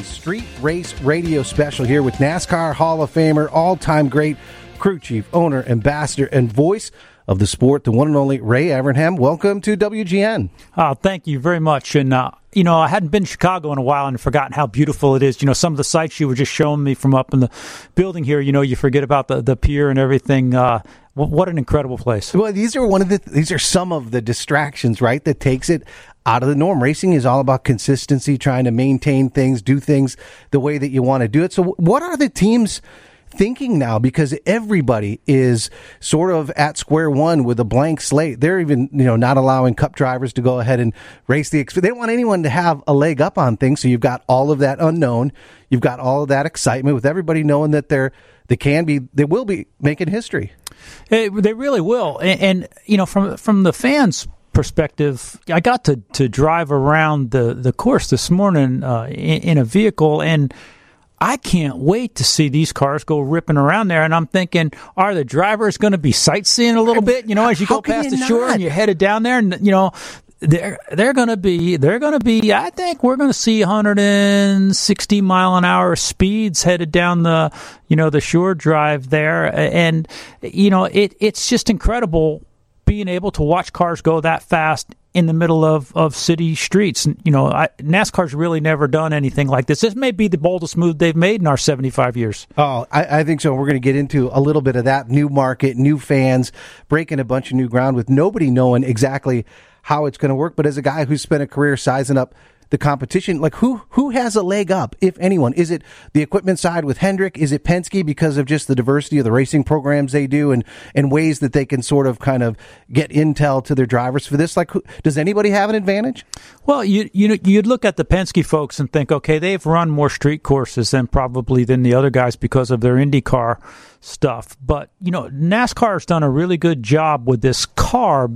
Street Race Radio special here with NASCAR Hall of Famer, all time great crew chief, owner, ambassador, and voice of the sport, the one and only Ray Evernham. Welcome to WGN. Oh, thank you very much. And, uh, you know, I hadn't been to Chicago in a while and forgotten how beautiful it is. You know, some of the sights you were just showing me from up in the building here, you know, you forget about the, the pier and everything. Uh, what an incredible place. Well, these are one of the, these are some of the distractions, right? That takes it out of the norm. Racing is all about consistency, trying to maintain things, do things the way that you want to do it. So, what are the teams thinking now? Because everybody is sort of at square one with a blank slate. They're even, you know, not allowing cup drivers to go ahead and race the. They don't want anyone to have a leg up on things. So you've got all of that unknown. You've got all of that excitement with everybody knowing that they're they can be they will be making history. It, they really will, and, and you know from from the fans perspective, I got to, to drive around the, the course this morning uh, in, in, a vehicle, and I can't wait to see these cars go ripping around there. And I'm thinking, are the drivers going to be sightseeing a little bit? You know, as you go past the not? shore and you're headed down there, and you know, they're they're going to be they're going to be I think we're going to see 160 mile an hour speeds headed down the you know the shore drive there and you know it it's just incredible being able to watch cars go that fast in the middle of, of city streets. You know, I, NASCAR's really never done anything like this. This may be the boldest move they've made in our 75 years. Oh, I, I think so. We're going to get into a little bit of that new market, new fans, breaking a bunch of new ground with nobody knowing exactly how it's going to work. But as a guy who's spent a career sizing up the competition? Like who who has a leg up, if anyone? Is it the equipment side with Hendrick? Is it Penske because of just the diversity of the racing programs they do and and ways that they can sort of kind of get intel to their drivers for this? Like, who, does anybody have an advantage? Well, you you know you'd look at the Penske folks and think, okay, they've run more street courses than probably than the other guys because of their IndyCar stuff. But you know, NASCAR has done a really good job with this car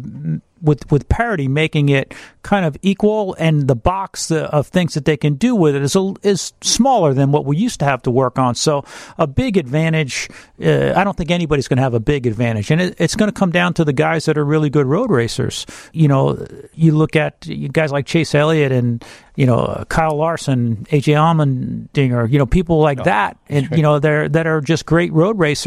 with with parity, making it kind of equal, and the box of things that they can do with it is a, is smaller than what we used to have to work on. So a big advantage. Uh, I don't think anybody's going to have a big advantage, and it, it's going to come down to the guys that are really good road racers. You know, you look at guys like Chase Elliott and you know Kyle Larson, AJ Allmendinger, you know people like that, and you know they're that are just great road racers,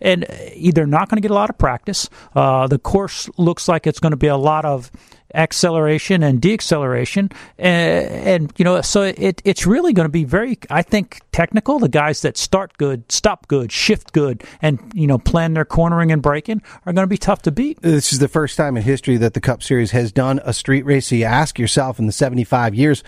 and they're not going to get a lot of practice. Uh, the course looks like it's going to be a lot of acceleration and deacceleration, and, and you know, so it it's really going to be very, I think, technical. The guys that start good, stop good, shift good, and you know, plan their cornering and braking are going to be tough to beat. This is the first time in history that the Cup Series has done a street race. So you ask yourself, in the seventy five years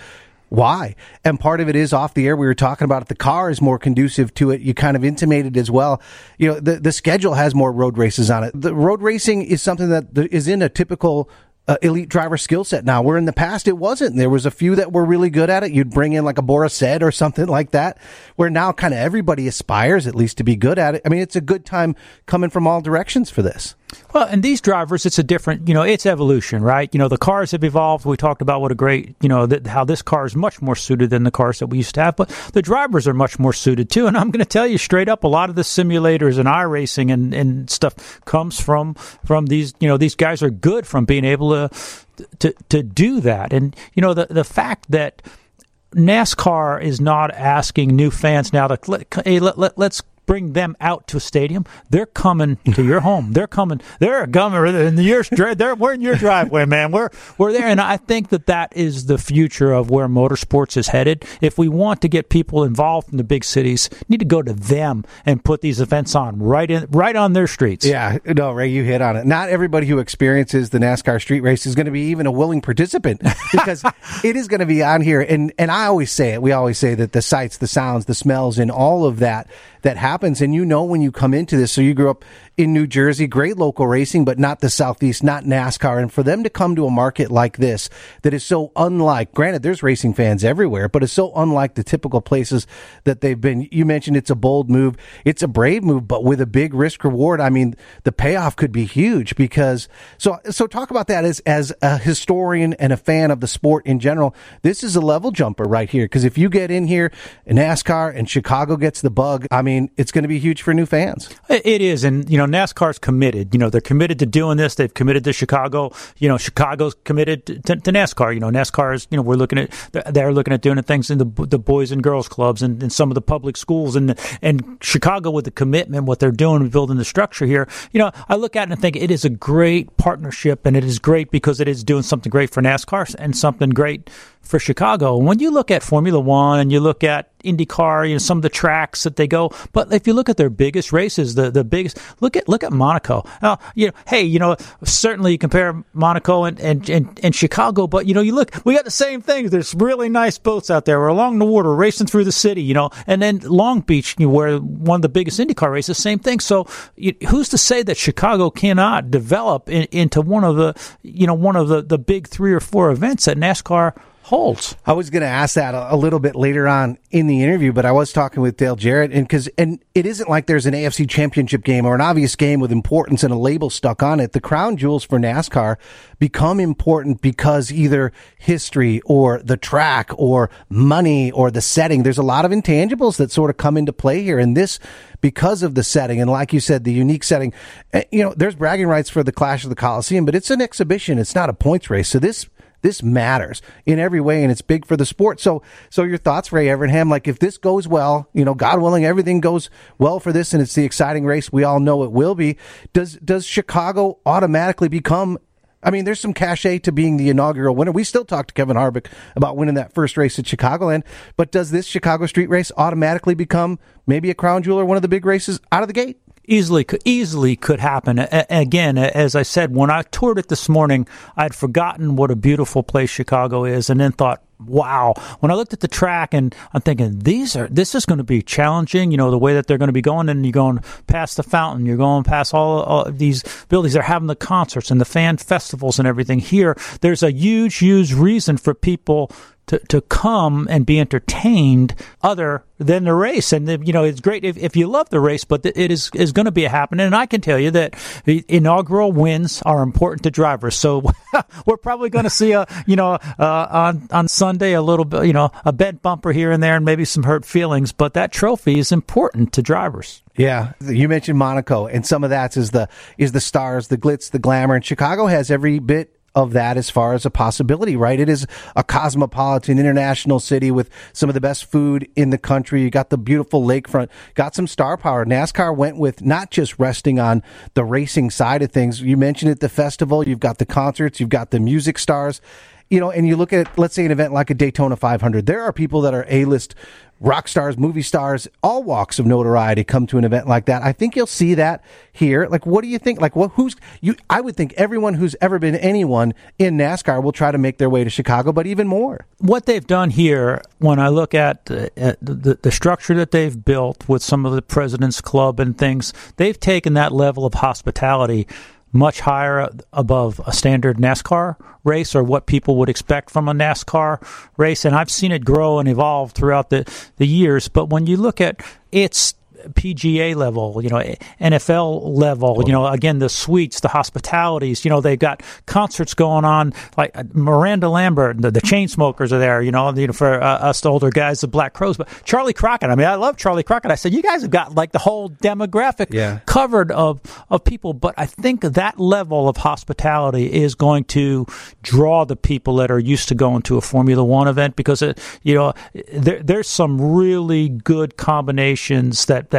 why? And part of it is off the air. We were talking about it. The car is more conducive to it. You kind of intimated as well. You know, the, the schedule has more road races on it. The road racing is something that is in a typical uh, elite driver skill set now. Where in the past it wasn't. There was a few that were really good at it. You'd bring in like a Boris Said or something like that. Where now kind of everybody aspires at least to be good at it. I mean, it's a good time coming from all directions for this. Well, and these drivers, it's a different, you know, it's evolution, right? You know, the cars have evolved. We talked about what a great, you know, that how this car is much more suited than the cars that we used to have, but the drivers are much more suited too. And I'm going to tell you straight up, a lot of the simulators and iRacing and, and stuff comes from, from these, you know, these guys are good from being able to, to, to do that. And, you know, the, the fact that, NASCAR is not asking new fans now to hey let, let, let's bring them out to a stadium. They're coming to your home. They're coming. They're coming in your they're we're in your driveway, man. We're we're there, and I think that that is the future of where motorsports is headed. If we want to get people involved in the big cities, need to go to them and put these events on right in right on their streets. Yeah, no, Ray, you hit on it. Not everybody who experiences the NASCAR street race is going to be even a willing participant because it is going to be on here. And and I always say it. We always say that the sights, the sounds, the smells, and all of that that happens. And you know when you come into this, so you grew up in New Jersey, great local racing, but not the Southeast, not NASCAR. And for them to come to a market like this that is so unlike, granted, there's racing fans everywhere, but it's so unlike the typical places that they've been. You mentioned it's a bold move. It's a brave move, but with a big risk reward. I mean, the payoff could be huge because, so, so talk about that as, as a historian and a fan of the sport in general. This is a level jumper right here. Cause if you get in here NASCAR and Chicago gets the bug, I mean, it's going to be huge for new fans. It is, and you know, NASCAR's committed. You know, they're committed to doing this. They've committed to Chicago. You know, Chicago's committed to, to, to NASCAR. You know, NASCAR is. You know, we're looking at they're looking at doing things in the the boys and girls clubs and in some of the public schools and and Chicago with the commitment, what they're doing, building the structure here. You know, I look at it and think it is a great partnership, and it is great because it is doing something great for NASCAR and something great for Chicago. When you look at Formula One and you look at IndyCar, you know some of the tracks that they go, but if you look at their biggest races, the the biggest look at look at Monaco. Now, you know, hey, you know, certainly you compare Monaco and and, and, and Chicago, but you know, you look, we got the same things. There's really nice boats out there. We're along the water, racing through the city, you know, and then Long Beach, you know, where one of the biggest IndyCar races, same thing. So, you, who's to say that Chicago cannot develop in, into one of the, you know, one of the the big three or four events that NASCAR I was going to ask that a, a, little bit later on in the interview, but I was talking with Dale Jarrett, and because and it isn't like there's an AFC Championship game or an obvious game with importance and a label stuck on it. The crown jewels for NASCAR become important because either history or the track or money or the setting. There's a lot of intangibles that sort of come into play here, and this because of the setting and like you said the unique setting eh, you know there's bragging rights for the clash of the coliseum but it's an exhibition it's not a points race so this this matters in every way, and it's big for the sport. So, so your thoughts, Ray Evernham? Like, if this goes well, you know, God willing, everything goes well for this, and it's the exciting race we all know it will be. Does does Chicago automatically become I mean, there's some cachet to being the inaugural winner. We still talk to Kevin Harvick about winning that first race at Chicagoland, but does this Chicago Street Race automatically become maybe a crown jewel or one of the big races out of the gate? Easily easily could happen. A- again, as I said, when I toured it this morning, I'd forgotten what a beautiful place Chicago is, and then thought, wow. When I looked at the track and I'm thinking, these are, this is going to be challenging, you know, the way that they're going to be going and you're going past the fountain, you're going past all, all of these buildings. They're having the concerts and the fan festivals and everything here. There's a huge, huge reason for people to, to come and be entertained other than the race. And, you know, it's great if, if you love the race, but it is, is going to be a happening. And I can tell you that inaugural wins are important to drivers. So we're probably going to see a, you know, uh, on, on Sunday, a little bit, you know, a bent bumper here and there and maybe some hurt feelings, but that trophy is important to drivers. Yeah, you mentioned Monaco, and some of that is the is the stars, the glitz, the glamour, and Chicago has every bit of that as far as a possibility, right? It is a cosmopolitan international city with some of the best food in the country. You got the beautiful lakefront, got some star power. NASCAR went with not just resting on the racing side of things. You mentioned at the festival, you've got the concerts, you've got the music stars you know, and you look at, let's say, an event like a Daytona 500, there are people that are A-list rock stars, movie stars, all walks of notoriety come to an event like that. I think you'll see that here. Like, what do you think? Like, what, who's, you, I would think everyone who's ever been anyone in NASCAR will try to make their way to Chicago, but even more. What they've done here, when I look at, the, at the, the structure that they've built with some of the President's Club and things, they've taken that level of hospitality much higher above a standard NASCAR race or what people would expect from a NASCAR race. And I've seen it grow and evolve throughout the, the years. But when you look at its PGA level, you know, NFL level, you know, again, the suites, the hospitalities, you know, they've got concerts going on, like uh, Miranda Lambert, the, the Chainsmokers are there, you know, you know for uh, us older guys, the Black Crowes, but Charlie Crockett, I mean, I love Charlie Crockett. I said, you guys have got like the whole demographic yeah. covered of, of people, but I think that level of hospitality is going to draw the people that are used to going to a Formula One event because, it, you know, there, there's some really good combinations that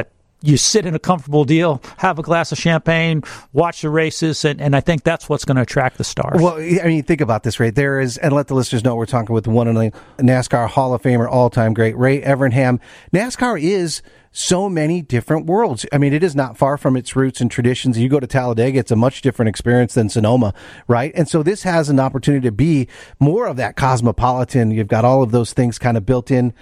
you sit in a comfortable deal, have a glass of champagne, watch the races, and, and I think that's what's going to attract the stars. Well, I mean, think about this, right? There is, and let the listeners know we're talking with one of the NASCAR Hall of Famer, all time great, Ray Evernham. NASCAR is so many different worlds. I mean, it is not far from its roots and traditions. You go to Talladega, it's a much different experience than Sonoma, right? And so this has an opportunity to be more of that cosmopolitan. You've got all of those things kind of built in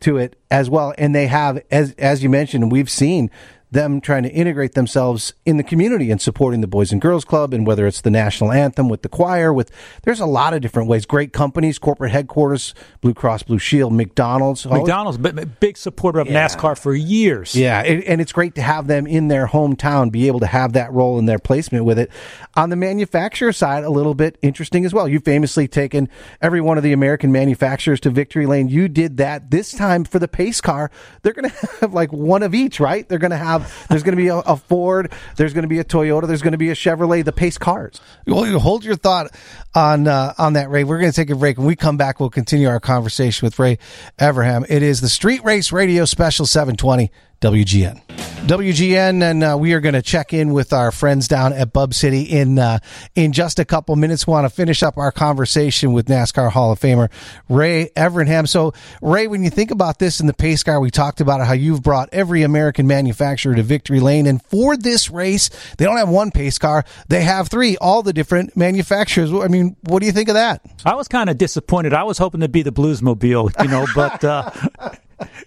to it as well. And they have, as as you mentioned, we've seen them trying to integrate themselves in the community and supporting the Boys and Girls Club, and whether it's the national anthem with the choir, with there's a lot of different ways. Great companies, corporate headquarters, Blue Cross Blue Shield, McDonald's. McDonald's, big supporter of yeah. NASCAR for years. Yeah, and it's great to have them in their hometown, be able to have that role in their placement with it. On the manufacturer side, a little bit interesting as well. You've famously taken every one of the American manufacturers to victory lane. You did that this time for the pace car. They're going to have like one of each, right? They're going to have there's going to be a, a, Ford. There's going to be a Toyota. There's going to be a Chevrolet. The Pace cars. Well, you hold your thought on uh, on that, Ray. We're going to take a break. When we come back, we'll continue our conversation with Ray Evernham. It is the Street Race Radio Special 720 WGN. WGN, and uh, we are going to check in with our friends down at Bub City in uh, in just a couple minutes. Want to finish up our conversation with NASCAR Hall of Famer Ray Evernham. So, Ray, when you think about this in the pace car, we talked about how you've brought every American manufacturer to victory lane, and for this race, they don't have one pace car; they have three, all the different manufacturers. I mean, what do you think of that? I was kind of disappointed. I was hoping to be the Bluesmobile, you know, but. Uh,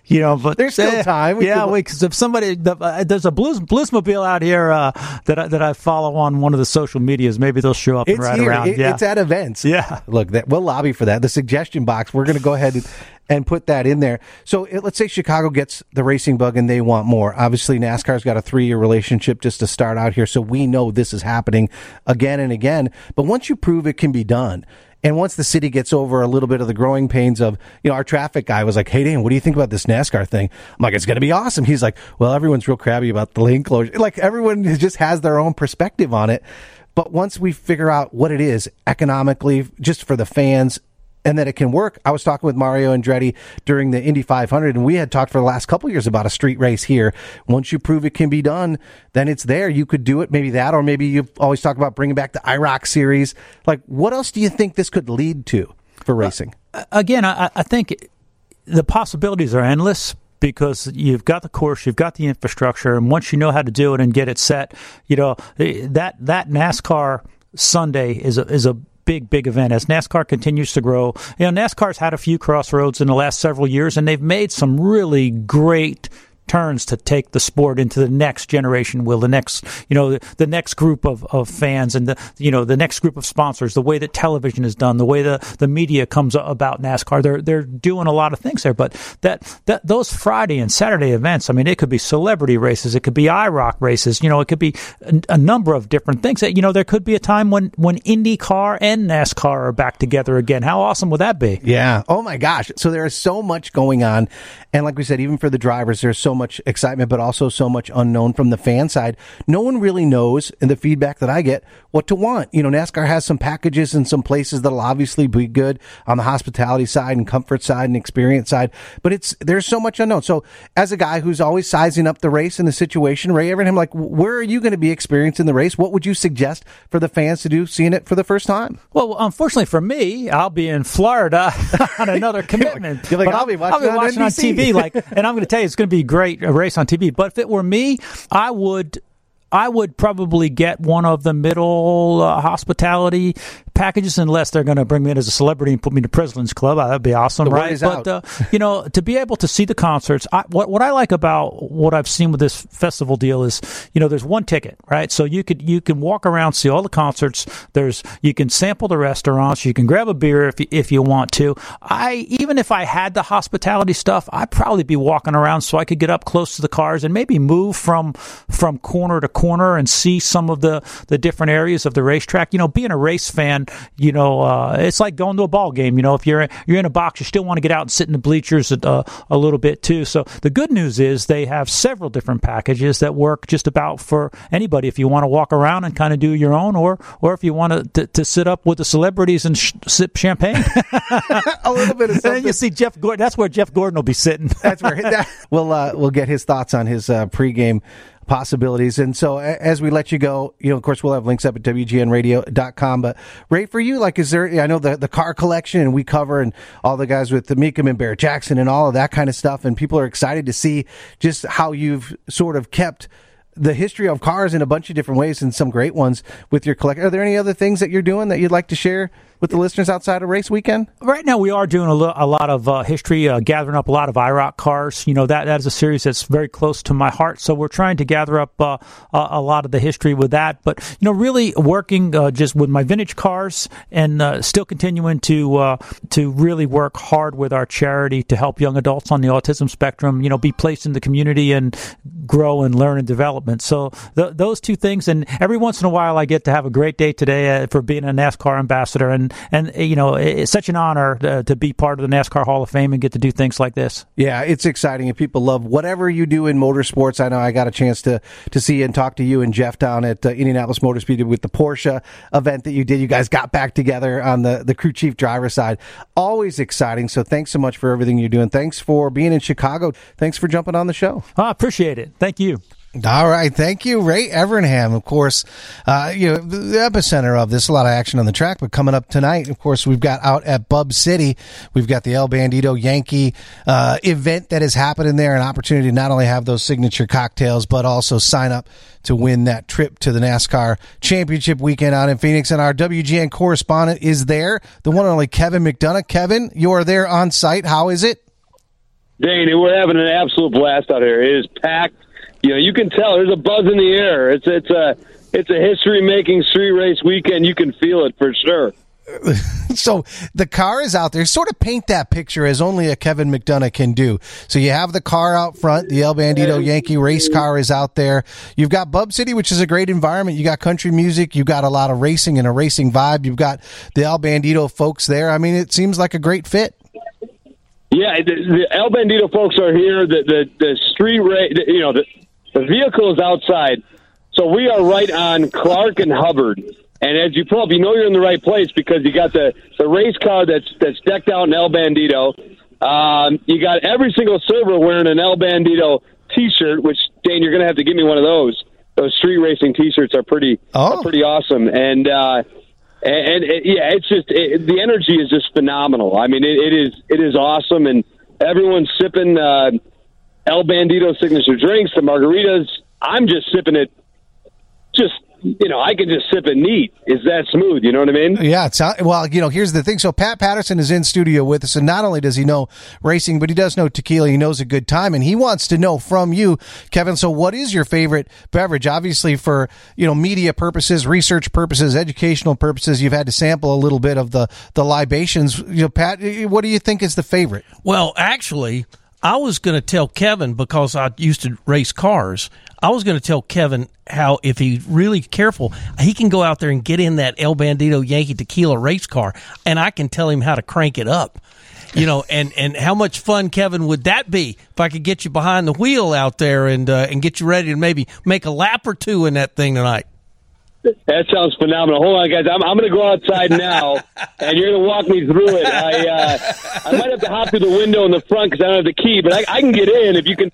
you know, but there's still uh, time. We yeah, because if somebody the, uh, there's a blues bluesmobile out here uh, that I, that I follow on one of the social medias, maybe they'll show up it's and ride here. around. It, yeah. It's at events. Yeah, look, that we'll lobby for that. The suggestion box. We're going to go ahead and, and put that in there. So it, let's say Chicago gets the racing bug and they want more. Obviously, NASCAR's got a three year relationship just to start out here, so we know this is happening again and again. But once you prove it can be done and once the city gets over a little bit of the growing pains of, you know, our traffic guy was like, Hey, Dan, what do you think about this NASCAR thing? I'm like, it's going to be awesome. He's like, well, everyone's real crabby about the lane closure. Like everyone just has their own perspective on it. But once we figure out what it is economically, just for the fans and that it can work. I was talking with Mario Andretti during the Indy 500, and we had talked for the last couple years about a street race here. Once you prove it can be done, then it's there. You could do it, maybe that, or maybe you've always talked about bringing back the IROC series. Like, what else do you think this could lead to for racing? Uh, again, I, I think the possibilities are endless because you've got the course, you've got the infrastructure, and once you know how to do it and get it set, you know eh, that that NASCAR Sunday is a, is a big, big event as NASCAR continues to grow. You know, NASCAR's had a few crossroads in the last several years, and they've made some really great turns to take the sport into the next generation will the next you know the, the, next group of, of fans and the you know the next group of sponsors the way that television is done the way the, the media comes about NASCAR. They're they're doing a lot of things there but that that those Friday and Saturday events I mean it could be celebrity races it could be IROC races you know it could be a, a number of different things that you know there could be a time when when IndyCar and NASCAR are back together again. How awesome would that be? Yeah. Oh my gosh. So there is so much going on. And like we said even for the drivers there's so much excitement, but also so much unknown from the fan side. No one really knows, in the feedback that I get, what to want. You know, NASCAR has some packages and some places that'll obviously be good on the hospitality side and comfort side and experience side, but it's there's so much unknown. So, as a guy who's always sizing up the race and the situation, Ray Evernham, like, where are you going to be experiencing the race? What would you suggest for the fans to do seeing it for the first time? Well, unfortunately for me, I'll be in Florida on another commitment. You're like, I'll, I'll, be watching, I'll be on, watching on TV. Like, and I'm going to tell you, it's going to be great a race on TV. But if it were me, I would I would probably get one of the middle uh, hospitality packages unless they're going to bring me in as a celebrity and put me in the President's Club. Uh, that'd be awesome, the right? But uh, you know, to be able to see the concerts, I, what what I like about what I've seen with this festival deal is, you know, there's one ticket, right? So you could you can walk around, see all the concerts. There's you can sample the restaurants, you can grab a beer if you, if you want to. I even if I had the hospitality stuff, I'd probably be walking around so I could get up close to the cars and maybe move from from corner to corner and see some of the the different areas of the racetrack. You know, being a race fan, you know, uh, it's like going to a ball game. You know, if you're you're in a box, you still want to get out and sit in the bleachers a, uh, a little bit too. So the good news is they have several different packages that work just about for anybody. If you want to walk around and kind of do your own, or or if you want to to sit up with the celebrities and sh- sip champagne, a little bit of something. and you see Jeff Gordon. That's where Jeff Gordon will be sitting. that's where that, we'll uh, we'll get his thoughts on his uh, pregame possibilities. And so as we let you go, you know, of course, we'll have links up at WGNradio.com. But Ray, for you, like, is there, I know the, the car collection and we cover and all the guys with the Mecum and Barrett Jackson and all of that kind of stuff. And people are excited to see just how you've sort of kept the history of cars in a bunch of different ways and some great ones with your collection. Are there any other things that you're doing that you'd like to share with the listeners outside of race weekend? Right now, we are doing a, lo- a lot of uh, history, uh, gathering up a lot of IROC cars. You know that that is a series that's very close to my heart. So we're trying to gather up uh, a, a, lot of the history with that. But you know, really working uh, just with my vintage cars and uh, still continuing to uh, to really work hard with our charity to help young adults on the autism spectrum. You know, be placed in the community and grow and learn and development. So th- those two things, and every once in a while, I get to have a great day today for being a NASCAR ambassador, and and you know, it's such an honor to, to be part of the NASCAR Hall of Fame and get to do things like this. Yeah, it's exciting, and people love whatever you do in motorsports. I know I got a chance to to see and talk to you and Jeff down at uh, Indianapolis Motor Speed with the Porsche event that you did. You guys got back together on the the crew chief driver side. Always exciting. So thanks so much for everything you're doing. Thanks for being in Chicago. Thanks for jumping on the show. I appreciate it. Thank you. All right, thank you, Ray Evernham. Of course, uh, you know the epicenter of this. A lot of action on the track, but coming up tonight, of course, we've got out at Bub City. We've got the El Bandido Yankee uh, event that is happening there. An opportunity to not only have those signature cocktails, but also sign up to win that trip to the NASCAR Championship weekend out in Phoenix. And our WGN correspondent is there, the one and only Kevin McDonough. Kevin, you are there on site. How is it? Dane, we're having an absolute blast out here. It is packed you know, you can tell there's a buzz in the air. It's it's a it's a history making street race weekend. You can feel it for sure. so the car is out there. Sort of paint that picture as only a Kevin McDonough can do. So you have the car out front. The El Bandido Yankee race car is out there. You've got Bub City, which is a great environment. You got country music. You've got a lot of racing and a racing vibe. You've got the El Bandido folks there. I mean, it seems like a great fit. Yeah, the, the El Bandido folks are here. The the, the street race, you know, the, the vehicle is outside. So we are right on Clark and Hubbard. And as you pull up, you know you're in the right place because you got the, the race car that's that's decked out in El Bandido. Um, you got every single server wearing an El Bandido T-shirt, which Dane, you're going to have to give me one of those. Those street racing T-shirts are pretty oh. are pretty awesome, and uh, and, and it, yeah, it's just it, the energy is just phenomenal. I mean, it, it is it is awesome, and everyone's sipping. Uh, El Bandido signature drinks, the margaritas. I'm just sipping it. Just you know, I can just sip it neat. Is that smooth? You know what I mean? Yeah. It's uh, well, you know, here's the thing. So Pat Patterson is in studio with us, and not only does he know racing, but he does know tequila. He knows a good time, and he wants to know from you, Kevin. So, what is your favorite beverage? Obviously, for you know media purposes, research purposes, educational purposes, you've had to sample a little bit of the the libations. You know, Pat, what do you think is the favorite? Well, actually. I was going to tell Kevin because I used to race cars. I was going to tell Kevin how if he's really careful, he can go out there and get in that El Bandido Yankee Tequila race car, and I can tell him how to crank it up. You know, and and how much fun, Kevin, would that be if I could get you behind the wheel out there and uh, and get you ready to maybe make a lap or two in that thing tonight? That sounds phenomenal. Hold on, guys. I'm, I'm going to go outside now, and you're going to walk me through it. I uh, I might have to hop through the window in the front because I don't have the key, but I, I can get in if you can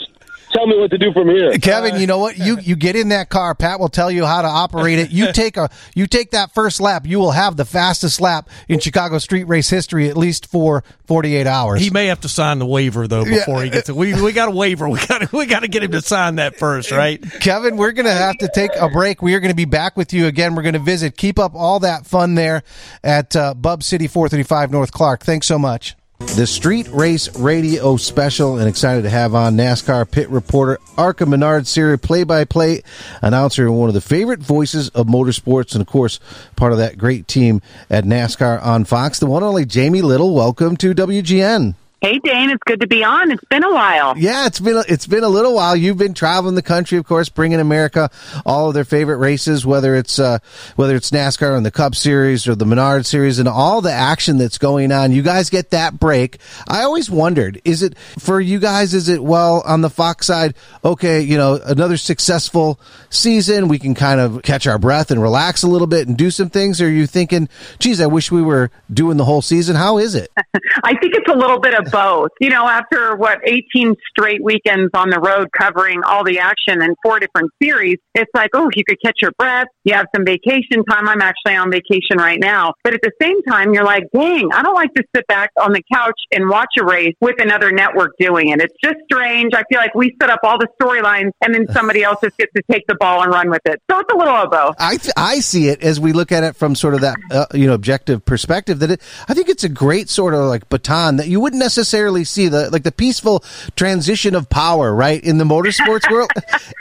tell me what to do from here. Kevin, you know what? You you get in that car. Pat will tell you how to operate it. You take a you take that first lap. You will have the fastest lap in Chicago street race history, at least for forty eight hours. He may have to sign the waiver though before yeah. he gets it. We we got a waiver. We got we got to get him to sign that first, right? Kevin, we're gonna have to take a break. We are going to be back with you again. We're going to visit. Keep up all that fun there at uh, Bub City, four thirty five North Clark. Thanks so much the Street Race Radio special, and excited to have on NASCAR pit reporter ARCA Menard Series play by play announcer and one of the favorite voices of motorsports, and of course, part of that great team at NASCAR on Fox, the one and only Jamie Little. Welcome to WGN. Hey Dane, it's good to be on. It's been a while. Yeah, it's been a, it's been a little while. You've been traveling the country, of course, bringing America all of their favorite races, whether it's uh, whether it's NASCAR and the Cup Series or the Menard Series, and all the action that's going on. You guys get that break. I always wondered, is it for you guys? Is it well on the Fox side? Okay, you know, another successful season. We can kind of catch our breath and relax a little bit and do some things. Or are you thinking, geez, I wish we were doing the whole season? How is it? I think it's a little bit of both. You know, after what, 18 straight weekends on the road covering all the action in four different series, it's like, oh, you could catch your breath. You have some vacation time. I'm actually on vacation right now. But at the same time, you're like, dang, I don't like to sit back on the couch and watch a race with another network doing it. It's just strange. I feel like we set up all the storylines and then somebody else just gets to take the ball and run with it. So it's a little of both. I, th- I see it as we look at it from sort of that, uh, you know, objective perspective that it, I think it's a great sort of like baton that you wouldn't necessarily see the, like the peaceful transition of power, right? In the motorsports world.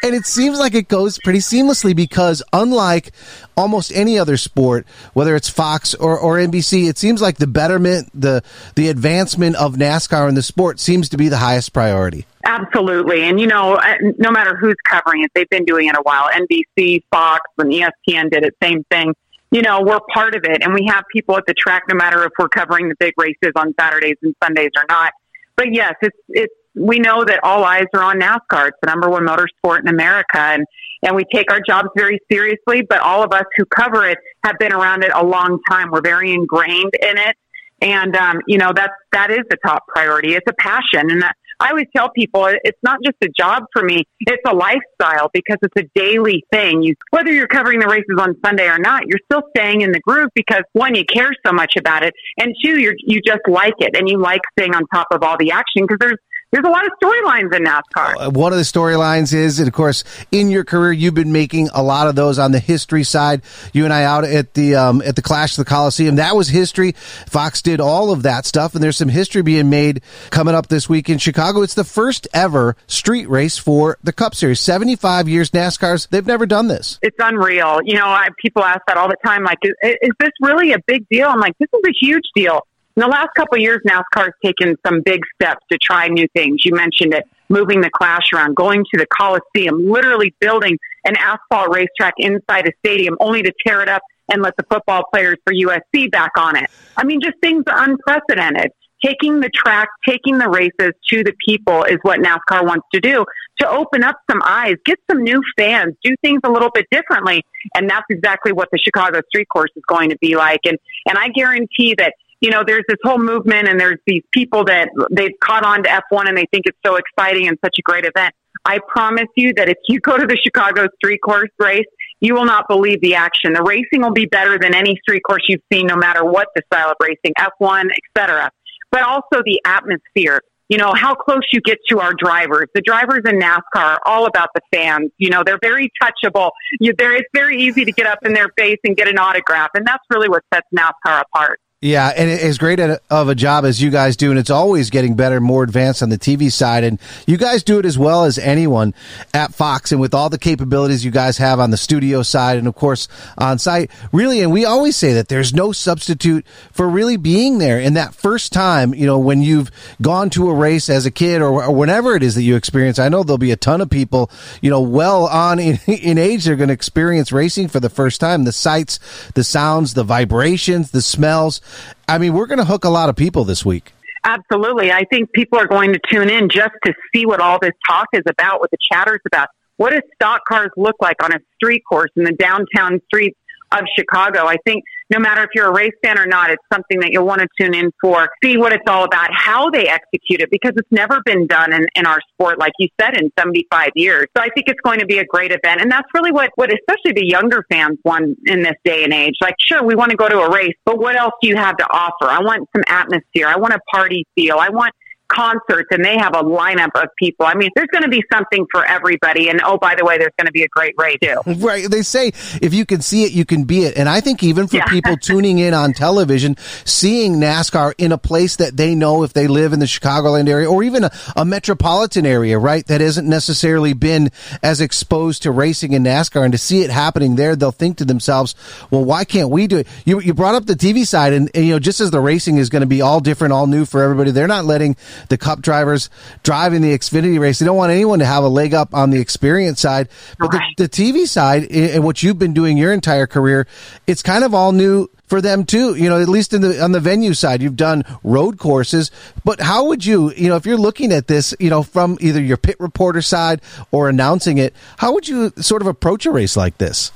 and it seems like it goes pretty seamlessly because unlike almost any other sport, whether it's Fox or, or NBC, it seems like the betterment, the the advancement of NASCAR in the sport seems to be the highest priority. Absolutely. And, you know, no matter who's covering it, they've been doing it a while. NBC, Fox, and ESPN did it, same thing. You know, we're part of it, and we have people at the track no matter if we're covering the big races on Saturdays and Sundays or not. But yes, it's, it's, we know that all eyes are on NASCAR. It's the number one motorsport in America. And and we take our jobs very seriously. But all of us who cover it have been around it a long time. We're very ingrained in it, and um, you know that's that is the top priority. It's a passion, and that, I always tell people it's not just a job for me; it's a lifestyle because it's a daily thing. You, whether you're covering the races on Sunday or not, you're still staying in the groove because one, you care so much about it, and two, you you just like it and you like staying on top of all the action because there's there's a lot of storylines in NASCAR. Uh, one of the storylines is, and of course, in your career, you've been making a lot of those on the history side. You and I out at the um, at the Clash of the Coliseum. That was history. Fox did all of that stuff, and there's some history being made coming up this week in Chicago. It's the first ever street race for the Cup Series. 75 years NASCAR's. They've never done this. It's unreal. You know, I, people ask that all the time. Like, is, is this really a big deal? I'm like, this is a huge deal in the last couple of years, NASCAR has taken some big steps to try new things. You mentioned it, moving the clash around, going to the Coliseum, literally building an asphalt racetrack inside a stadium only to tear it up and let the football players for USC back on it. I mean, just things unprecedented. Taking the track, taking the races to the people is what NASCAR wants to do to open up some eyes, get some new fans, do things a little bit differently. And that's exactly what the Chicago street course is going to be like. And, and I guarantee that you know, there's this whole movement and there's these people that they've caught on to F1 and they think it's so exciting and such a great event. I promise you that if you go to the Chicago street course race, you will not believe the action. The racing will be better than any street course you've seen, no matter what the style of racing, F1, etc. But also the atmosphere. You know, how close you get to our drivers. The drivers in NASCAR are all about the fans. You know, they're very touchable. You, it's very easy to get up in their face and get an autograph. And that's really what sets NASCAR apart. Yeah, and as great of a job as you guys do, and it's always getting better, more advanced on the TV side, and you guys do it as well as anyone at Fox, and with all the capabilities you guys have on the studio side, and of course on site, really, and we always say that there's no substitute for really being there in that first time, you know, when you've gone to a race as a kid or, or whenever it is that you experience. I know there'll be a ton of people, you know, well on in, in age, they're going to experience racing for the first time. The sights, the sounds, the vibrations, the smells I mean, we're going to hook a lot of people this week. Absolutely. I think people are going to tune in just to see what all this talk is about, what the chatter is about. What does stock cars look like on a street course in the downtown streets of Chicago? I think no matter if you're a race fan or not, it's something that you'll want to tune in for, see what it's all about, how they execute it, because it's never been done in, in our sport, like you said, in 75 years. So I think it's going to be a great event. And that's really what, what especially the younger fans want in this day and age. Like, sure, we want to go to a race, but what else do you have to offer? I want some atmosphere. I want a party feel. I want concerts and they have a lineup of people. I mean, there's going to be something for everybody. And oh, by the way, there's going to be a great race too. Right. They say if you can see it, you can be it. And I think even for yeah. people tuning in on television, seeing NASCAR in a place that they know if they live in the Chicagoland area or even a, a metropolitan area, right, that hasn't necessarily been as exposed to racing in NASCAR and to see it happening there, they'll think to themselves, well, why can't we do it? You, you brought up the TV side and, and you know, just as the racing is going to be all different, all new for everybody, they're not letting the cup drivers driving the Xfinity race. They don't want anyone to have a leg up on the experience side. But right. the, the TV side and what you've been doing your entire career, it's kind of all new for them too. You know, at least in the on the venue side, you've done road courses. But how would you, you know, if you're looking at this, you know, from either your pit reporter side or announcing it, how would you sort of approach a race like this?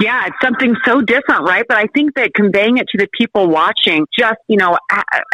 Yeah, it's something so different, right? But I think that conveying it to the people watching, just, you know,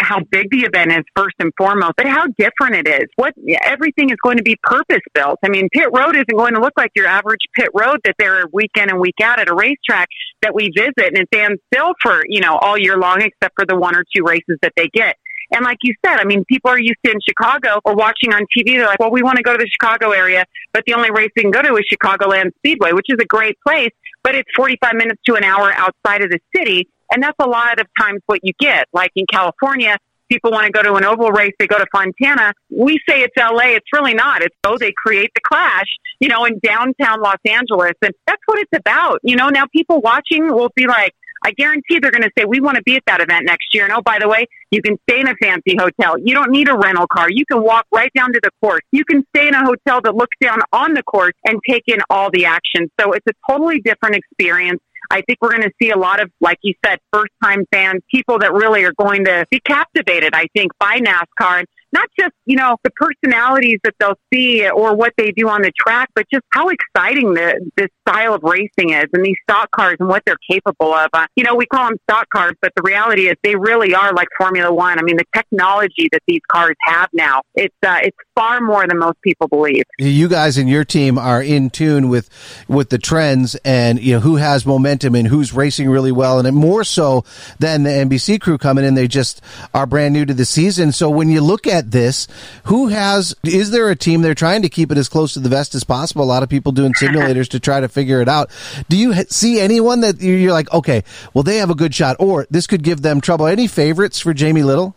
how big the event is first and foremost, but how different it is. What everything is going to be purpose built. I mean, pit road isn't going to look like your average pit road that they're week in and week out at a racetrack that we visit and it stands still for, you know, all year long except for the one or two races that they get. And like you said, I mean, people are used to in Chicago or watching on TV. They're like, well, we want to go to the Chicago area, but the only race we can go to is Chicagoland Speedway, which is a great place, but it's 45 minutes to an hour outside of the city. And that's a lot of times what you get. Like in California, people want to go to an oval race, they go to Fontana. We say it's LA. It's really not. It's oh, they create the clash, you know, in downtown Los Angeles. And that's what it's about. You know, now people watching will be like, I guarantee they're going to say, we want to be at that event next year. And oh, by the way, you can stay in a fancy hotel. You don't need a rental car. You can walk right down to the course. You can stay in a hotel that looks down on the course and take in all the action. So it's a totally different experience. I think we're going to see a lot of, like you said, first time fans, people that really are going to be captivated, I think, by NASCAR not just, you know, the personalities that they'll see or what they do on the track, but just how exciting the, this style of racing is and these stock cars and what they're capable of. Uh, you know, we call them stock cars, but the reality is they really are like Formula One. I mean, the technology that these cars have now, it's, uh, it's far more than most people believe. You guys and your team are in tune with, with the trends and, you know, who has momentum and who's racing really well. And more so than the NBC crew coming in, they just are brand new to the season. So when you look at at this. Who has, is there a team they're trying to keep it as close to the vest as possible? A lot of people doing simulators to try to figure it out. Do you see anyone that you're like, okay, well, they have a good shot or this could give them trouble? Any favorites for Jamie Little?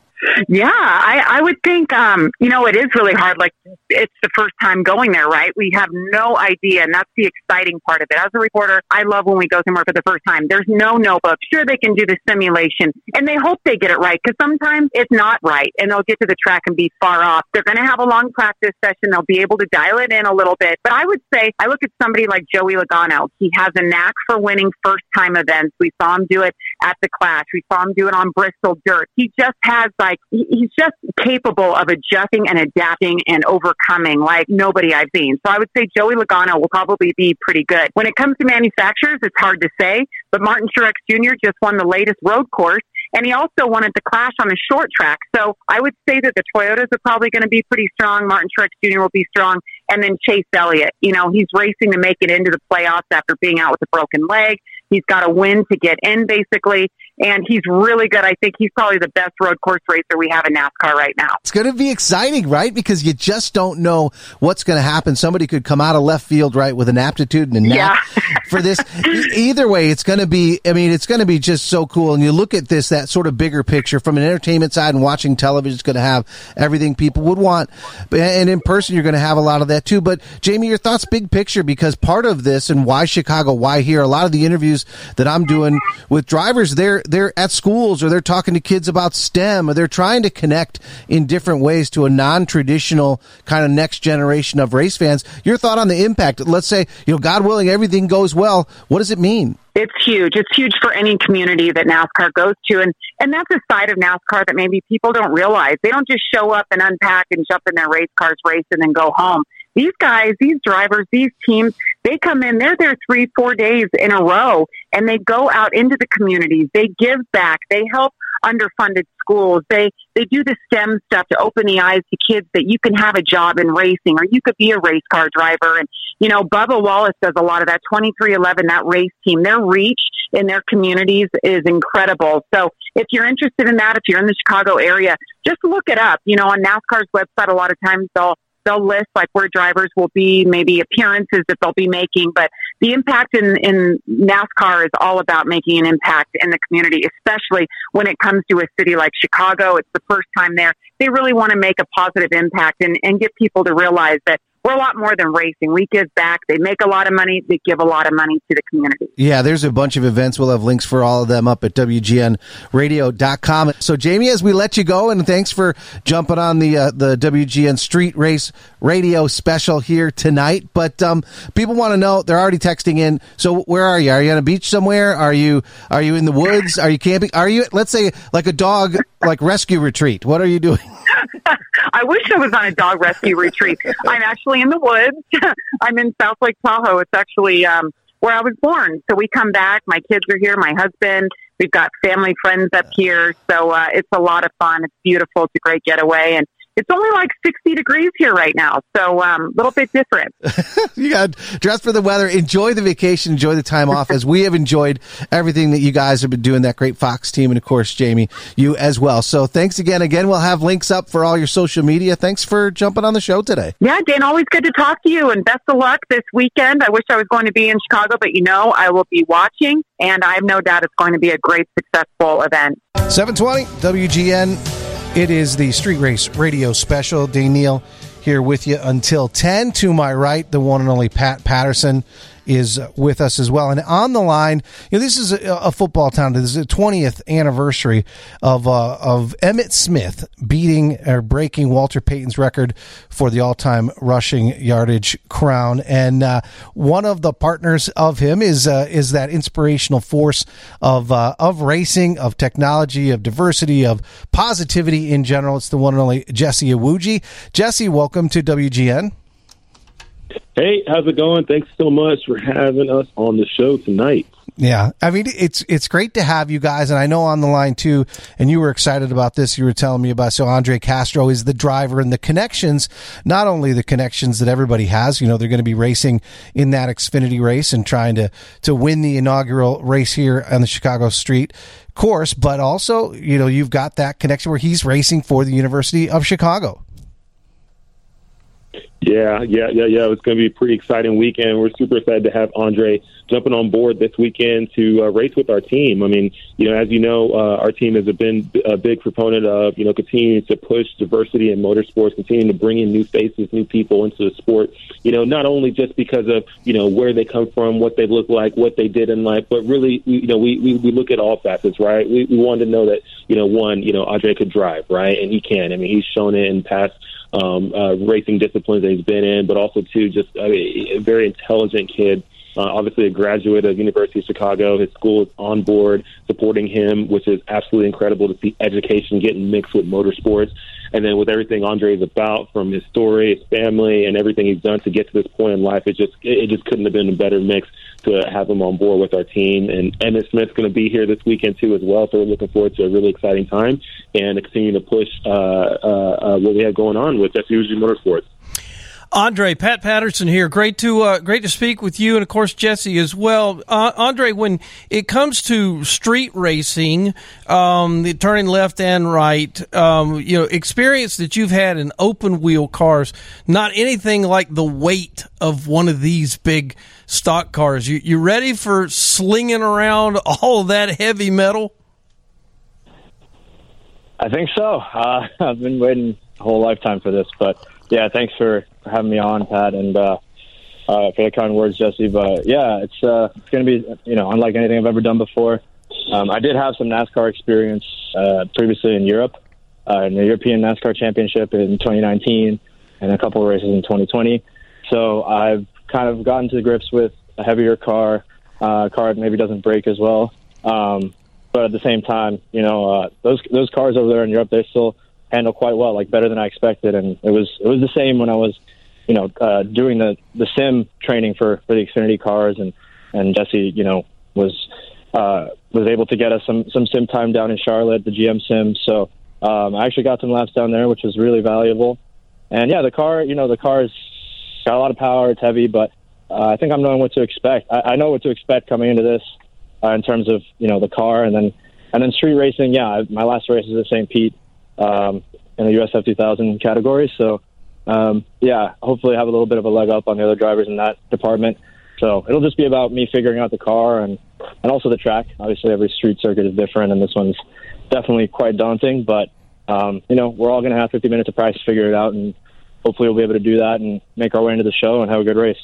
Yeah, I, I would think, um, you know, it is really hard. Like, it's the first time going there, right? We have no idea, and that's the exciting part of it. As a reporter, I love when we go somewhere for the first time. There's no notebook. Sure, they can do the simulation, and they hope they get it right because sometimes it's not right, and they'll get to the track and be far off. They're going to have a long practice session. They'll be able to dial it in a little bit. But I would say, I look at somebody like Joey Logano. He has a knack for winning first time events. We saw him do it at the Clash. We saw him do it on Bristol Dirt. He just has like he's just capable of adjusting and adapting and overcoming like nobody I've seen. So I would say Joey Logano will probably be pretty good. When it comes to manufacturers, it's hard to say, but Martin Truex Jr. just won the latest road course and he also wanted the clash on a short track. So I would say that the Toyotas are probably going to be pretty strong. Martin Truex Jr. will be strong. And then Chase Elliott, you know, he's racing to make it into the playoffs after being out with a broken leg. He's got a win to get in, basically and he's really good. I think he's probably the best road course racer we have in NASCAR right now. It's going to be exciting, right? Because you just don't know what's going to happen. Somebody could come out of left field, right, with an aptitude and a knack yeah. for this. Either way, it's going to be. I mean, it's going to be just so cool. And you look at this, that sort of bigger picture from an entertainment side, and watching television is going to have everything people would want. And in person, you're going to have a lot of that too. But Jamie, your thoughts, big picture, because part of this and why Chicago, why here, a lot of the interviews that I'm doing with drivers, they're they're at schools or they're talking to kids about STEM or they're trying to connect in different ways to a non-traditional kind of next generation of race fans. Your thought on the impact? Let's say, you know, God willing, everything goes well. What does it mean? It's huge. It's huge for any community that NASCAR goes to. And, and that's a side of NASCAR that maybe people don't realize. They don't just show up and unpack and jump in their race cars, race, and then go home. These guys, these drivers, these teams, they come in, they're there three, four days in a row, and they go out into the communities. They give back. They help underfunded schools. They they do the STEM stuff to open the eyes to kids that you can have a job in racing or you could be a race car driver. And you know, Bubba Wallace does a lot of that. Twenty three eleven, that race team, their reach in their communities is incredible. So if you're interested in that, if you're in the Chicago area, just look it up. You know, on NASCAR's website, a lot of times they'll they'll list like where drivers will be, maybe appearances that they'll be making. But the impact in, in NASCAR is all about making an impact in the community, especially when it comes to a city like Chicago. It's the first time there. They really want to make a positive impact and, and get people to realize that we're a lot more than racing. We give back. They make a lot of money. They give a lot of money to the community. Yeah, there's a bunch of events. We'll have links for all of them up at WGNradio.com. So, Jamie, as we let you go, and thanks for jumping on the uh, the WGN Street Race Radio special here tonight. But um, people want to know. They're already texting in. So, where are you? Are you on a beach somewhere? Are you are you in the woods? Are you camping? Are you let's say like a dog like rescue retreat? What are you doing? I wish I was on a dog rescue retreat. I'm actually in the woods. I'm in South Lake Tahoe. It's actually um, where I was born. So we come back. My kids are here. My husband. We've got family friends up here. So uh, it's a lot of fun. It's beautiful. It's a great getaway, and it's only like 60 degrees here right now, so a um, little bit different. you got dress for the weather. Enjoy the vacation. Enjoy the time off. As we have enjoyed everything that you guys have been doing. That great Fox team, and of course, Jamie, you as well. So thanks again. Again, we'll have links up for all your social media. Thanks for jumping on the show today. Yeah, Dan, always good to talk to you, and best of luck this weekend. I wish I was going to be in Chicago, but you know I will be watching, and I have no doubt it's going to be a great, successful event. 720 WGN. It is the Street Race Radio Special. Dane Neal here with you until 10. To my right, the one and only Pat Patterson is with us as well. And on the line, you know, this is a, a football town. This is the 20th anniversary of uh, of Emmitt Smith beating or breaking Walter Payton's record for the all time rushing yardage crown. And uh, one of the partners of him is uh, is that inspirational force of uh, of racing, of technology, of diversity, of positivity in general. It's the one and only Jesse Iwuji. Jesse, welcome to WGN. Hey, how's it going? Thanks so much for having us on the show tonight. Yeah, I mean it's it's great to have you guys, and I know on the line too. And you were excited about this. You were telling me about so Andre Castro is the driver and the connections. Not only the connections that everybody has, you know, they're going to be racing in that Xfinity race and trying to to win the inaugural race here on the Chicago Street course, but also you know you've got that connection where he's racing for the University of Chicago. Yeah, yeah, yeah, yeah. It's going to be a pretty exciting weekend. We're super excited to have Andre jumping on board this weekend to uh, race with our team. I mean, you know, as you know, uh, our team has been a big proponent of, you know, continuing to push diversity in motorsports, continuing to bring in new faces, new people into the sport. You know, not only just because of, you know, where they come from, what they look like, what they did in life, but really, you know, we, we, we look at all facets, right? We, we wanted to know that, you know, one, you know, Andre could drive, right? And he can. I mean, he's shown it in past um, uh, racing disciplines that he's been in, but also too just I mean, a very intelligent kid. Uh, obviously, a graduate of University of Chicago. His school is on board supporting him, which is absolutely incredible to see education getting mixed with motorsports. And then with everything Andre is about, from his story, his family, and everything he's done to get to this point in life, it just it just couldn't have been a better mix to have him on board with our team. And Emmitt Smith's going to be here this weekend too as well, so we're looking forward to a really exciting time and continue to push uh, uh, uh, what we have going on with SUG Motorsports. Andre, Pat Patterson here. Great to uh, great to speak with you, and of course Jesse as well. Uh, Andre, when it comes to street racing, um, the turning left and right, um, you know, experience that you've had in open wheel cars, not anything like the weight of one of these big stock cars. You you ready for slinging around all that heavy metal? I think so. Uh, I've been waiting a whole lifetime for this, but yeah, thanks for having me on, Pat, and uh, uh, for the kind words, Jesse. But yeah, it's uh, going to be you know unlike anything I've ever done before. Um, I did have some NASCAR experience uh, previously in Europe, uh, in the European NASCAR Championship in 2019, and a couple of races in 2020. So I've kind of gotten to grips with a heavier car, uh, car that maybe doesn't break as well. Um, but at the same time, you know, uh, those those cars over there in Europe, they're still handle quite well, like better than I expected. And it was it was the same when I was, you know, uh, doing the the sim training for for the Xfinity cars, and and Jesse, you know, was uh, was able to get us some some sim time down in Charlotte, the GM sim. So um, I actually got some laps down there, which was really valuable. And yeah, the car, you know, the car has got a lot of power. It's heavy, but uh, I think I'm knowing what to expect. I, I know what to expect coming into this uh, in terms of you know the car, and then and then street racing. Yeah, my last race is at St. Pete um, in the USF 2000 category. So um, yeah, hopefully have a little bit of a leg up on the other drivers in that department. So it'll just be about me figuring out the car and and also the track. Obviously, every street circuit is different, and this one's definitely quite daunting. But um, you know, we're all going to have 50 minutes of practice to figure it out, and hopefully we'll be able to do that and make our way into the show and have a good race.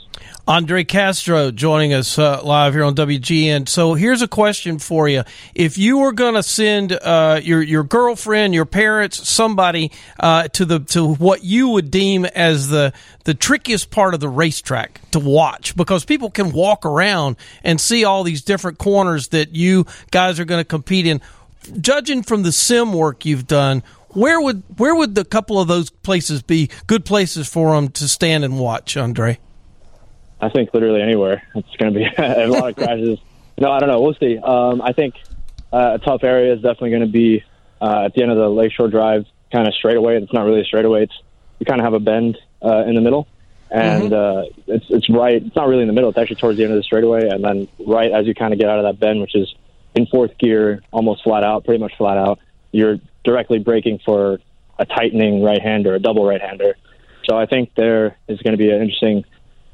Andre Castro joining us uh, live here on WGN. So here's a question for you: If you were going to send uh, your your girlfriend, your parents, somebody uh, to the to what you would deem as the the trickiest part of the racetrack to watch, because people can walk around and see all these different corners that you guys are going to compete in. Judging from the sim work you've done, where would where would the couple of those places be good places for them to stand and watch, Andre? I think literally anywhere. It's going to be a lot of crashes. No, I don't know. We'll see. Um, I think uh, a tough area is definitely going to be uh, at the end of the Lakeshore Drive kind of straightaway. It's not really a straightaway. It's you kind of have a bend uh, in the middle, and uh, it's it's right. It's not really in the middle. It's actually towards the end of the straightaway, and then right as you kind of get out of that bend, which is in fourth gear, almost flat out, pretty much flat out, you're directly breaking for a tightening right hander, a double right hander. So I think there is going to be an interesting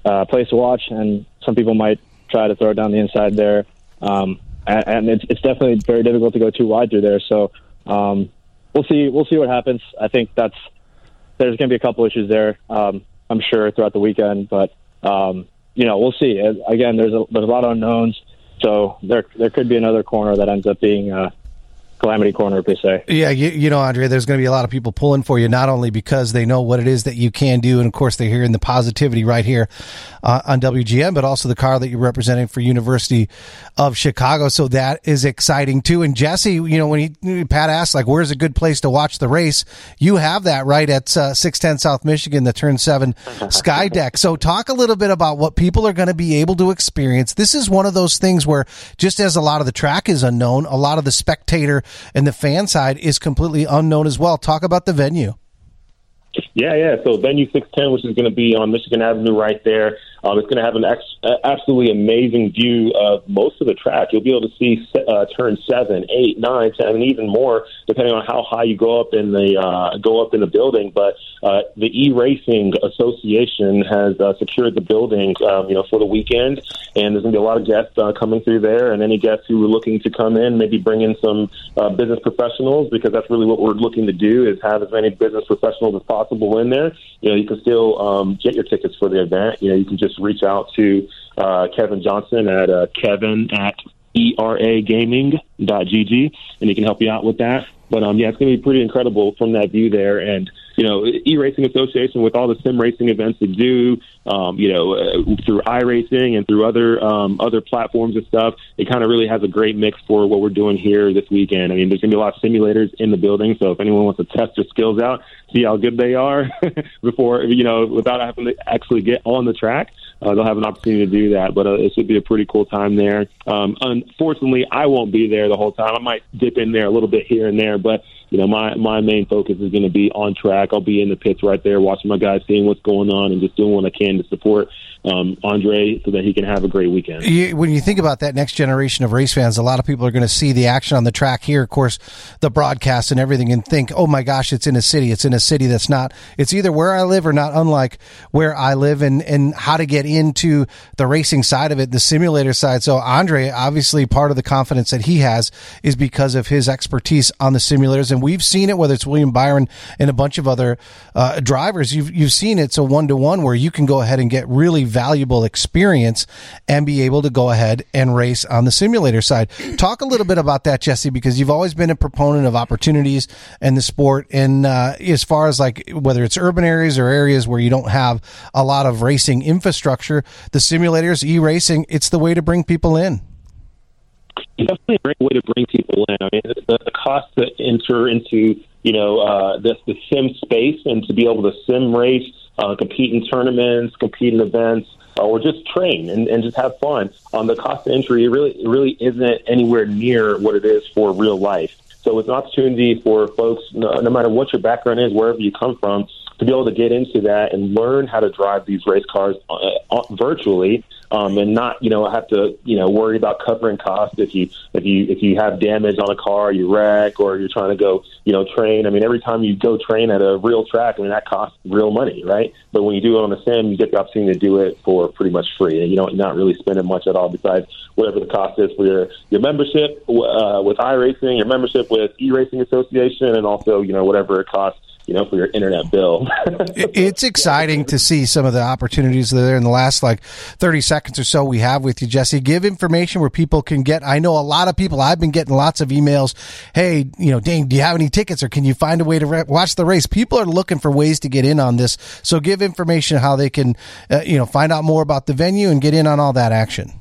uh, place to watch, and some people might try to throw it down the inside there. Um, and, and it's, it's definitely very difficult to go too wide through there. So um, we'll see. We'll see what happens. I think that's there's going to be a couple issues there. Um, I'm sure throughout the weekend, but um, you know we'll see. Again, there's a there's a lot of unknowns, so there there could be another corner that ends up being uh, calamity corner per se. Yeah, you, you know, Andre, there's going to be a lot of people pulling for you, not only because they know what it is that you can do, and of course they're hearing the positivity right here uh, on WGN, but also the car that you're representing for University of Chicago. So that is exciting too. And Jesse, you know, when he Pat asked like, "Where's a good place to watch the race?" You have that right at uh, 610 South Michigan, the Turn Seven Sky Deck. So talk a little bit about what people are going to be able to experience. This is one of those things where, just as a lot of the track is unknown, a lot of the spectator and the fan side is completely unknown as well. Talk about the venue. Yeah, yeah. So venue 610, which is going to be on Michigan Avenue right there. Um, it's going to have an ex- absolutely amazing view of most of the track. You'll be able to see uh, turn seven, eight, nine, ten, and even more, depending on how high you go up in the uh, go up in the building. But uh, the E Racing Association has uh, secured the building, um, you know, for the weekend, and there's going to be a lot of guests uh, coming through there, and any guests who are looking to come in, maybe bring in some uh, business professionals, because that's really what we're looking to do is have as many business professionals as possible in there. You know, you can still um, get your tickets for the event. You know, you can just reach out to uh, Kevin Johnson at uh, Kevin at eragaming.gg, and he can help you out with that. But um, yeah, it's going to be pretty incredible from that view there. And you know, E Racing Association with all the sim racing events they do, um, you know, uh, through iRacing and through other um, other platforms and stuff, it kind of really has a great mix for what we're doing here this weekend. I mean, there's going to be a lot of simulators in the building, so if anyone wants to test their skills out, see how good they are before you know, without having to actually get on the track, uh, they'll have an opportunity to do that. But uh, it should be a pretty cool time there. Um, unfortunately, I won't be there the whole time. I might dip in there a little bit here and there, but you know, my my main focus is going to be on track. I'll be in the pits right there, watching my guys, seeing what's going on, and just doing what I can to support um, Andre so that he can have a great weekend. When you think about that next generation of race fans, a lot of people are going to see the action on the track here, of course, the broadcast and everything, and think, "Oh my gosh, it's in a city. It's in a city that's not. It's either where I live or not unlike where I live." And and how to get into the racing side of it, the simulator side. So Andre, obviously, part of the confidence that he has is because of his expertise on the simulators, and we've seen it. Whether it's William Byron and a bunch of other uh, drivers, you've you've seen it's a one to one where you can go ahead and get really valuable experience and be able to go ahead and race on the simulator side. Talk a little bit about that, Jesse, because you've always been a proponent of opportunities in the sport. And uh, as far as like whether it's urban areas or areas where you don't have a lot of racing infrastructure, the simulators, e racing, it's the way to bring people in. Definitely a great way to bring people in. I mean, the, the cost to enter into you know uh, the sim space and to be able to sim race, uh, compete in tournaments, compete in events, uh, or just train and, and just have fun. Um, the cost of entry, really it really isn't anywhere near what it is for real life. So it's an opportunity for folks, no, no matter what your background is, wherever you come from, to be able to get into that and learn how to drive these race cars uh, uh, virtually, um, and not you know have to you know worry about covering costs if you if you if you have damage on a car, you wreck, or you're trying to go you know train. I mean, every time you go train at a real track, I mean that costs real money, right? But when you do it on a sim, you get the opportunity to do it for pretty much free, and you don't not really spending much at all besides whatever the cost is for your your membership uh, with iRacing, your membership with E Racing Association, and also you know whatever it costs you know, for your internet bill. it's exciting to see some of the opportunities that are there in the last like 30 seconds or so we have with you, Jesse. Give information where people can get. I know a lot of people, I've been getting lots of emails. Hey, you know, Dane, do you have any tickets or can you find a way to re- watch the race? People are looking for ways to get in on this. So give information how they can, uh, you know, find out more about the venue and get in on all that action.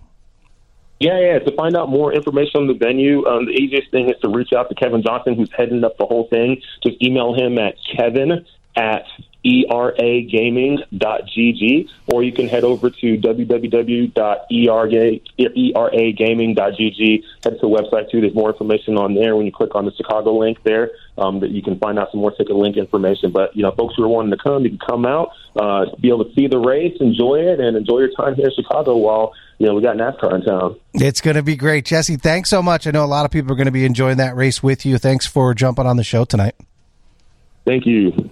Yeah, yeah. To find out more information on the venue, um, the easiest thing is to reach out to Kevin Johnson, who's heading up the whole thing. Just email him at kevin at eragaming.gg, or you can head over to www.eragaming.gg. Head to the website too. There's more information on there when you click on the Chicago link there. Um, that you can find out some more ticket link information. But you know, folks who are wanting to come, you can come out, uh, be able to see the race, enjoy it, and enjoy your time here in Chicago while you know we got NASCAR in town. It's going to be great, Jesse. Thanks so much. I know a lot of people are going to be enjoying that race with you. Thanks for jumping on the show tonight. Thank you.